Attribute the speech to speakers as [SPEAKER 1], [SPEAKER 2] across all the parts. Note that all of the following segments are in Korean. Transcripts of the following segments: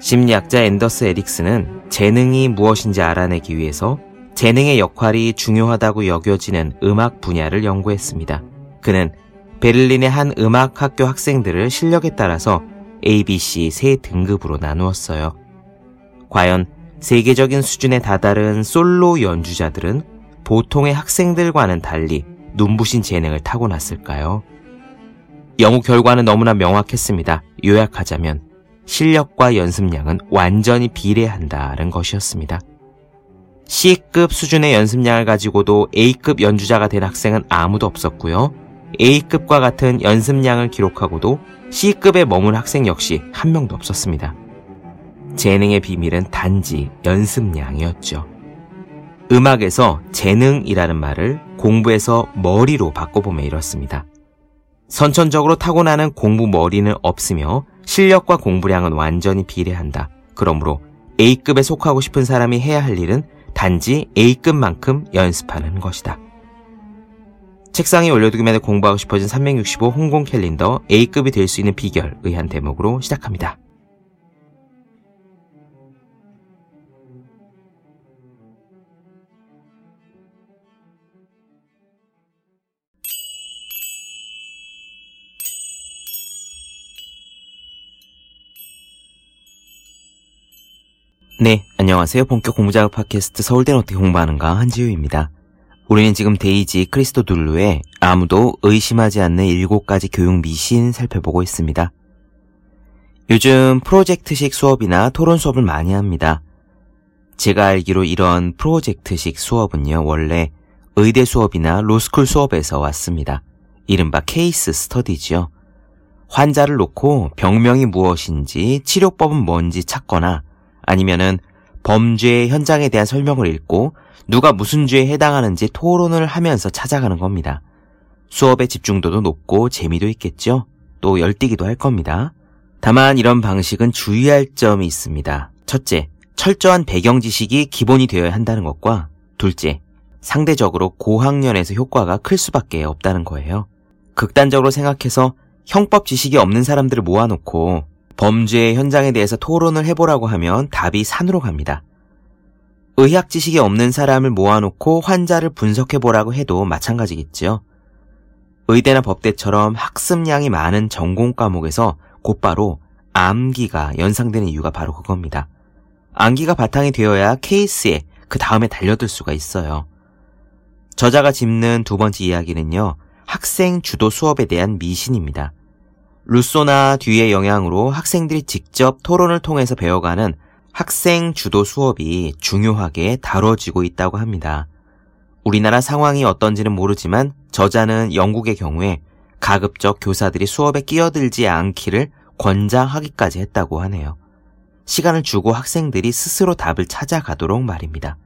[SPEAKER 1] 심리학자 앤더스 에릭스는 재능이 무엇인지 알아내기 위해서 재능의 역할이 중요하다고 여겨지는 음악 분야를 연구했습니다. 그는 베를린의 한 음악 학교 학생들을 실력에 따라서 ABC 세 등급으로 나누었어요. 과연 세계적인 수준에 다다른 솔로 연주자들은 보통의 학생들과는 달리 눈부신 재능을 타고났을까요? 연구 결과는 너무나 명확했습니다. 요약하자면 실력과 연습량은 완전히 비례한다는 것이었습니다. C급 수준의 연습량을 가지고도 A급 연주자가 된 학생은 아무도 없었고요. A급과 같은 연습량을 기록하고도 C급에 머문 학생 역시 한 명도 없었습니다. 재능의 비밀은 단지 연습량이었죠. 음악에서 재능이라는 말을 공부에서 머리로 바꿔보면 이렇습니다. 선천적으로 타고나는 공부 머리는 없으며 실력과 공부량은 완전히 비례한다. 그러므로 A급에 속하고 싶은 사람이 해야 할 일은 단지 A급만큼 연습하는 것이다. 책상에 올려두기만 해 공부하고 싶어진 365 홍콩 캘린더 A급이 될 수 있는 비결 의 한 대목으로 시작합니다. 네, 안녕하세요. 본격 공부자극 팟캐스트 서울대는 어떻게 공부하는가 한지우입니다. 우리는 지금 데이지 크리스토둘루의 아무도 의심하지 않는 일곱 가지 교육 미신 살펴보고 있습니다. 요즘 프로젝트식 수업이나 토론 수업을 많이 합니다. 제가 알기로 이런 프로젝트식 수업은요, 원래 의대 수업이나 로스쿨 수업에서 왔습니다. 이른바 케이스 스터디죠. 환자를 놓고 병명이 무엇인지 치료법은 뭔지 찾거나 아니면은 범죄 현장에 대한 설명을 읽고 누가 무슨 죄에 해당하는지 토론을 하면서 찾아가는 겁니다. 수업의 집중도도 높고 재미도 있겠죠? 또 열띠기도 할 겁니다. 다만 이런 방식은 주의할 점이 있습니다. 첫째, 철저한 배경 지식이 기본이 되어야 한다는 것과 둘째, 상대적으로 고학년에서 효과가 클 수밖에 없다는 거예요. 극단적으로 생각해서 형법 지식이 없는 사람들을 모아놓고 범죄 현장에 대해서 토론을 해보라고 하면 답이 산으로 갑니다. 의학 지식이 없는 사람을 모아놓고 환자를 분석해보라고 해도 마찬가지겠지요. 의대나 법대처럼 학습량이 많은 전공 과목에서 곧바로 암기가 연상되는 이유가 바로 그겁니다. 암기가 바탕이 되어야 케이스에 그 다음에 달려들 수가 있어요. 저자가 짚는 두 번째 이야기는요, 학생 주도 수업에 대한 미신입니다. 루소나 뒤의 영향으로 학생들이 직접 토론을 통해서 배워가는 학생 주도 수업이 중요하게 다뤄지고 있다고 합니다. 우리나라 상황이 어떤지는 모르지만 저자는 영국의 경우에 가급적 교사들이 수업에 끼어들지 않기를 권장하기까지 했다고 하네요. 시간을 주고 학생들이 스스로 답을 찾아가도록 말입니다.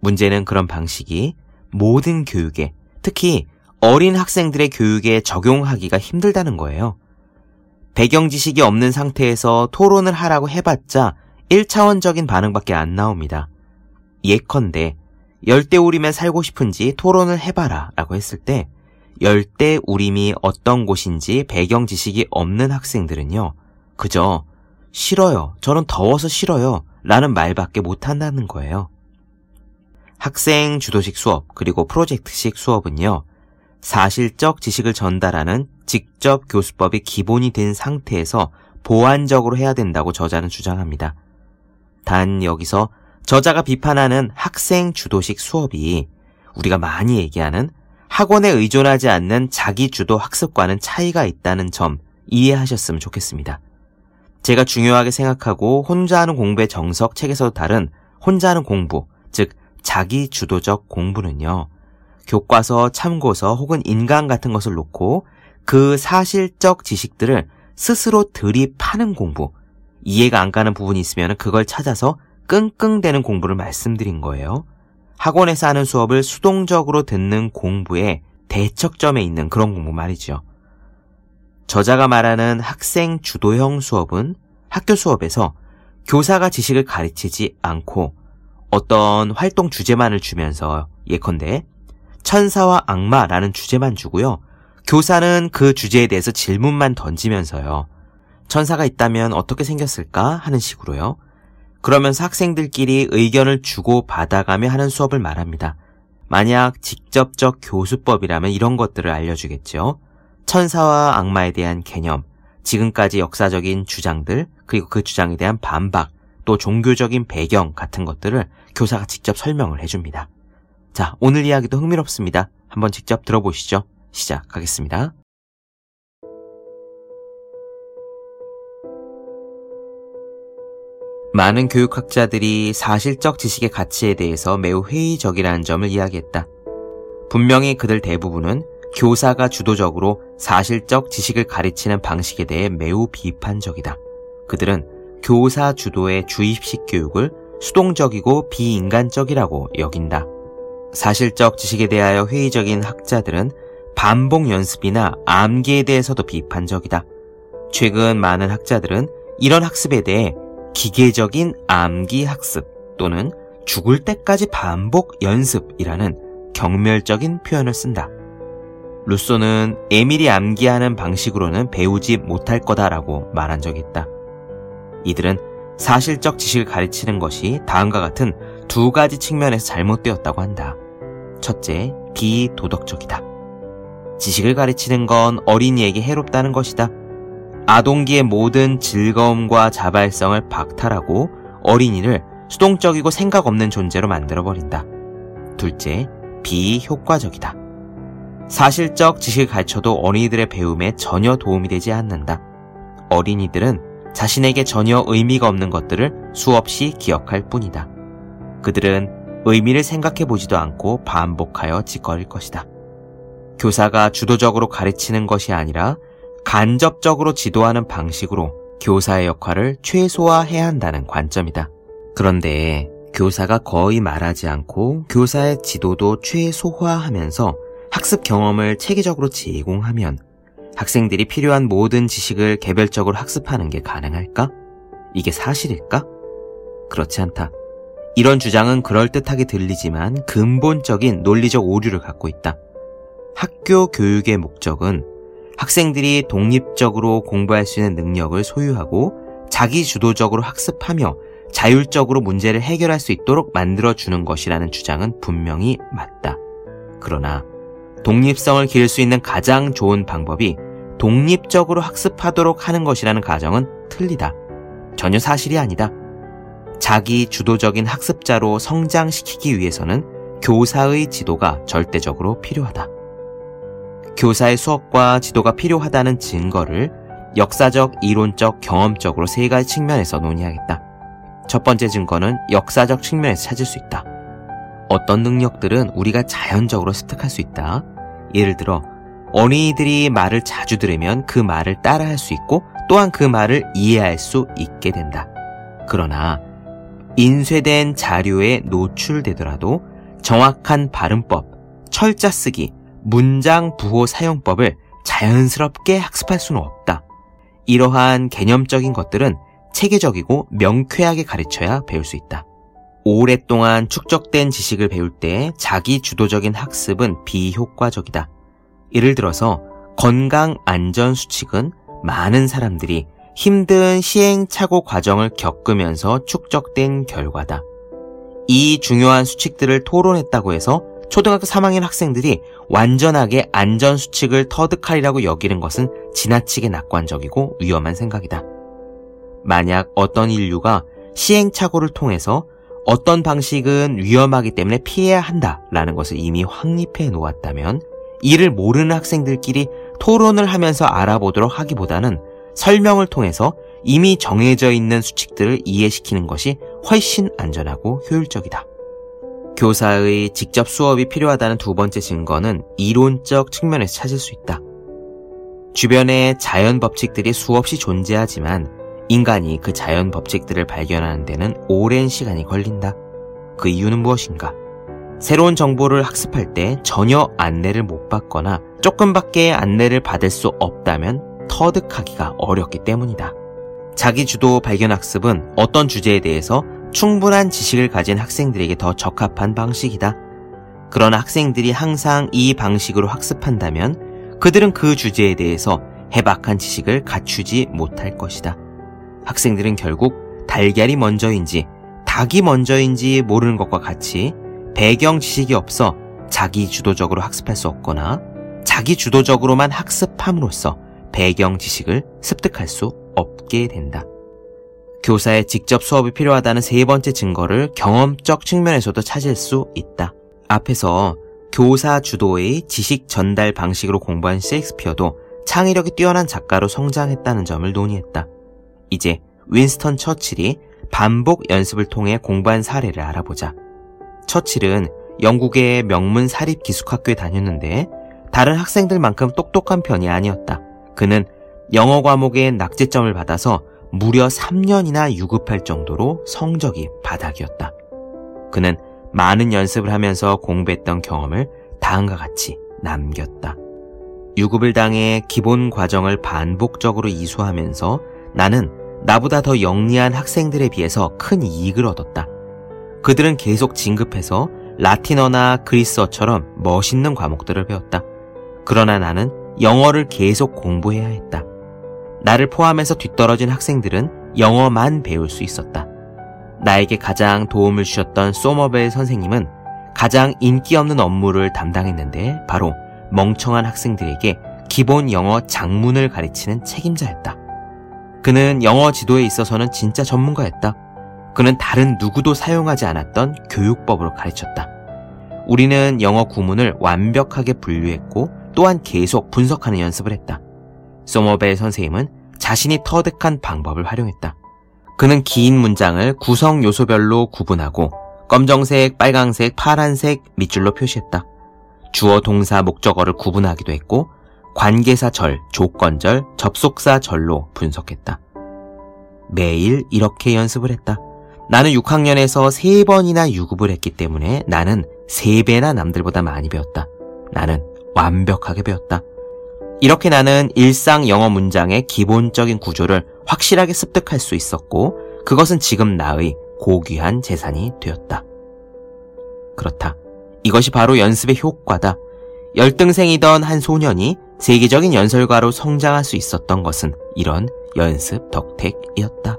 [SPEAKER 1] 문제는 그런 방식이 모든 교육에, 특히 어린 학생들의 교육에 적용하기가 힘들다는 거예요. 배경 지식이 없는 상태에서 토론을 하라고 해봤자 1차원적인 반응밖에 안 나옵니다. 예컨대 열대우림에 살고 싶은지 토론을 해봐라 라고 했을 때 열대우림이 어떤 곳인지 배경 지식이 없는 학생들은요. 그저 싫어요. 저는 더워서 싫어요. 라는 말밖에 못한다는 거예요. 학생 주도식 수업 그리고 프로젝트식 수업은요. 사실적 지식을 전달하는 직접 교수법이 기본이 된 상태에서 보완적으로 해야 된다고 저자는 주장합니다. 단 여기서 저자가 비판하는 학생 주도식 수업이 우리가 많이 얘기하는 학원에 의존하지 않는 자기 주도 학습과는 차이가 있다는 점 이해하셨으면 좋겠습니다. 제가 중요하게 생각하고 혼자 하는 공부의 정석 책에서도 다른 혼자 하는 공부, 즉 자기 주도적 공부는요. 교과서, 참고서 혹은 인강 같은 것을 놓고 그 사실적 지식들을 스스로 들이파는 공부, 이해가 안 가는 부분이 있으면 그걸 찾아서 끙끙대는 공부를 말씀드린 거예요. 학원에서 하는 수업을 수동적으로 듣는 공부의 대척점에 있는 그런 공부 말이죠. 저자가 말하는 학생 주도형 수업은 학교 수업에서 교사가 지식을 가르치지 않고 어떤 활동 주제만을 주면서 예컨대 천사와 악마라는 주제만 주고요. 교사는 그 주제에 대해서 질문만 던지면서요. 천사가 있다면 어떻게 생겼을까 하는 식으로요. 그러면서 학생들끼리 의견을 주고 받아가며 하는 수업을 말합니다. 만약 직접적 교수법이라면 이런 것들을 알려주겠죠. 천사와 악마에 대한 개념, 지금까지 역사적인 주장들, 그리고 그 주장에 대한 반박, 또 종교적인 배경 같은 것들을 교사가 직접 설명을 해줍니다. 자, 오늘 이야기도 흥미롭습니다. 한번 직접 들어보시죠. 시작하겠습니다. 많은 교육학자들이 사실적 지식의 가치에 대해서 매우 회의적이라는 점을 이야기했다. 분명히 그들 대부분은 교사가 주도적으로 사실적 지식을 가르치는 방식에 대해 매우 비판적이다. 그들은 교사 주도의 주입식 교육을 수동적이고 비인간적이라고 여긴다. 사실적 지식에 대하여 회의적인 학자들은 반복 연습이나 암기에 대해서도 비판적이다. 최근 많은 학자들은 이런 학습에 대해 기계적인 암기 학습 또는 죽을 때까지 반복 연습이라는 경멸적인 표현을 쓴다. 루소는 에밀이 암기하는 방식으로는 배우지 못할 거다라고 말한 적이 있다. 이들은 사실적 지식을 가르치는 것이 다음과 같은 두 가지 측면에서 잘못되었다고 한다. 첫째, 비도덕적이다. 지식을 가르치는 건 어린이에게 해롭다는 것이다. 아동기의 모든 즐거움과 자발성을 박탈하고 어린이를 수동적이고 생각 없는 존재로 만들어버린다. 둘째, 비효과적이다. 사실적 지식을 가르쳐도 어린이들의 배움에 전혀 도움이 되지 않는다. 어린이들은 자신에게 전혀 의미가 없는 것들을 수없이 기억할 뿐이다. 그들은 의미를 생각해 보지도 않고 반복하여 짓거릴 것이다. 교사가 주도적으로 가르치는 것이 아니라 간접적으로 지도하는 방식으로 교사의 역할을 최소화해야 한다는 관점이다. 그런데 교사가 거의 말하지 않고 교사의 지도도 최소화하면서 학습 경험을 체계적으로 제공하면 학생들이 필요한 모든 지식을 개별적으로 학습하는 게 가능할까? 이게 사실일까? 그렇지 않다. 이런 주장은 그럴듯하게 들리지만 근본적인 논리적 오류를 갖고 있다. 학교 교육의 목적은 학생들이 독립적으로 공부할 수 있는 능력을 소유하고 자기 주도적으로 학습하며 자율적으로 문제를 해결할 수 있도록 만들어주는 것이라는 주장은 분명히 맞다. 그러나 독립성을 기를 수 있는 가장 좋은 방법이 독립적으로 학습하도록 하는 것이라는 가정은 틀리다. 전혀 사실이 아니다. 자기 주도적인 학습자로 성장시키기 위해서는 교사의 지도가 절대적으로 필요하다. 교사의 수업과 지도가 필요하다는 증거를 역사적, 이론적, 경험적으로 세 가지 측면에서 논의하겠다. 첫 번째 증거는 역사적 측면에서 찾을 수 있다. 어떤 능력들은 우리가 자연적으로 습득할 수 있다. 예를 들어, 어린이들이 말을 자주 들으면 그 말을 따라할 수 있고 또한 그 말을 이해할 수 있게 된다. 그러나 인쇄된 자료에 노출되더라도 정확한 발음법, 철자 쓰기, 문장 부호 사용법을 자연스럽게 학습할 수는 없다. 이러한 개념적인 것들은 체계적이고 명쾌하게 가르쳐야 배울 수 있다. 오랫동안 축적된 지식을 배울 때 자기 주도적인 학습은 비효과적이다. 예를 들어서 건강 안전 수칙은 많은 사람들이 힘든 시행착오 과정을 겪으면서 축적된 결과다. 이 중요한 수칙들을 토론했다고 해서 초등학교 3학년 학생들이 완전하게 안전 수칙을 터득하리라고 여기는 것은 지나치게 낙관적이고 위험한 생각이다. 만약 어떤 인류가 시행착오를 통해서 어떤 방식은 위험하기 때문에 피해야 한다라는 것을 이미 확립해 놓았다면 이를 모르는 학생들끼리 토론을 하면서 알아보도록 하기보다는 설명을 통해서 이미 정해져 있는 수칙들을 이해시키는 것이 훨씬 안전하고 효율적이다. 교사의 직접 수업이 필요하다는 두 번째 증거는 이론적 측면에서 찾을 수 있다. 주변에 자연 법칙들이 수없이 존재하지만 인간이 그 자연 법칙들을 발견하는 데는 오랜 시간이 걸린다. 그 이유는 무엇인가? 새로운 정보를 학습할 때 전혀 안내를 못 받거나 조금밖에 안내를 받을 수 없다면 터득하기가 어렵기 때문이다. 자기주도 발견학습은 어떤 주제에 대해서 충분한 지식을 가진 학생들에게 더 적합한 방식이다. 그러나 학생들이 항상 이 방식으로 학습한다면 그들은 그 주제에 대해서 해박한 지식을 갖추지 못할 것이다. 학생들은 결국 달걀이 먼저인지 닭이 먼저인지 모르는 것과 같이 배경 지식이 없어 자기 주도적으로 학습할 수 없거나 자기 주도적으로만 학습함으로써 배경 지식을 습득할 수 없게 된다. 교사의 직접 수업이 필요하다는 세 번째 증거를 경험적 측면에서도 찾을 수 있다. 앞에서 교사 주도의 지식 전달 방식으로 공부한 셰익스피어도 창의력이 뛰어난 작가로 성장했다는 점을 논의했다. 이제 윈스턴 처칠이 반복 연습을 통해 공부한 사례를 알아보자. 처칠은 영국의 명문 사립 기숙학교에 다녔는데 다른 학생들만큼 똑똑한 편이 아니었다. 그는 영어 과목에 낙제점을 받아서 무려 3년이나 유급할 정도로 성적이 바닥이었다. 그는 많은 연습을 하면서 공부했던 경험을 다음과 같이 남겼다. 유급을 당해 기본 과정을 반복적으로 이수하면서 나는 나보다 더 영리한 학생들에 비해서 큰 이익을 얻었다. 그들은 계속 진급해서 라틴어나 그리스어처럼 멋있는 과목들을 배웠다. 그러나 나는 영어를 계속 공부해야 했다. 나를 포함해서 뒤떨어진 학생들은 영어만 배울 수 있었다. 나에게 가장 도움을 주셨던 소머벨 선생님은 가장 인기 없는 업무를 담당했는데 바로 멍청한 학생들에게 기본 영어 장문을 가르치는 책임자였다. 그는 영어 지도에 있어서는 진짜 전문가였다. 그는 다른 누구도 사용하지 않았던 교육법으로 가르쳤다. 우리는 영어 구문을 완벽하게 분류했고 또한 계속 분석하는 연습을 했다. 소머벨 선생님은 자신이 터득한 방법을 활용했다. 그는 긴 문장을 구성 요소별로 구분하고 검정색, 빨강색, 파란색 밑줄로 표시했다. 주어, 동사, 목적어를 구분하기도 했고 관계사 절, 조건절, 접속사 절로 분석했다. 매일 이렇게 연습을 했다. 나는 6학년에서 3번이나 유급을 했기 때문에 나는 3배나 남들보다 많이 배웠다. 나는 완벽하게 배웠다. 이렇게 나는 일상 영어 문장의 기본적인 구조를 확실하게 습득할 수 있었고 그것은 지금 나의 고귀한 재산이 되었다. 그렇다. 이것이 바로 연습의 효과다. 열등생이던 한 소년이 세계적인 연설가로 성장할 수 있었던 것은 이런 연습 덕택이었다.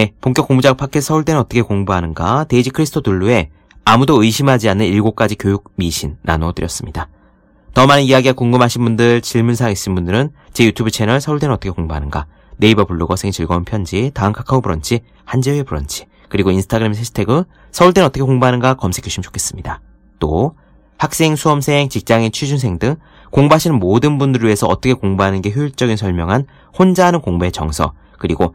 [SPEAKER 1] 네, 본격 공부작 팟캐스트 서울대는 어떻게 공부하는가 데이지 크리스토 둘루의 아무도 의심하지 않는 일곱 가지 교육 미신 나누어드렸습니다. 더 많은 이야기가 궁금하신 분들, 질문사항 있으신 분들은 제 유튜브 채널 서울대는 어떻게 공부하는가 네이버 블로거 생일 즐거운 편지, 다음 카카오 브런치, 한재회 브런치, 그리고 인스타그램 해시태그 서울대는 어떻게 공부하는가 검색해 주시면 좋겠습니다. 또 학생, 수험생, 직장인, 취준생 등 공부하시는 모든 분들을 위해서 어떻게 공부하는 게 효율적인 설명한 혼자 하는 공부의 정서, 그리고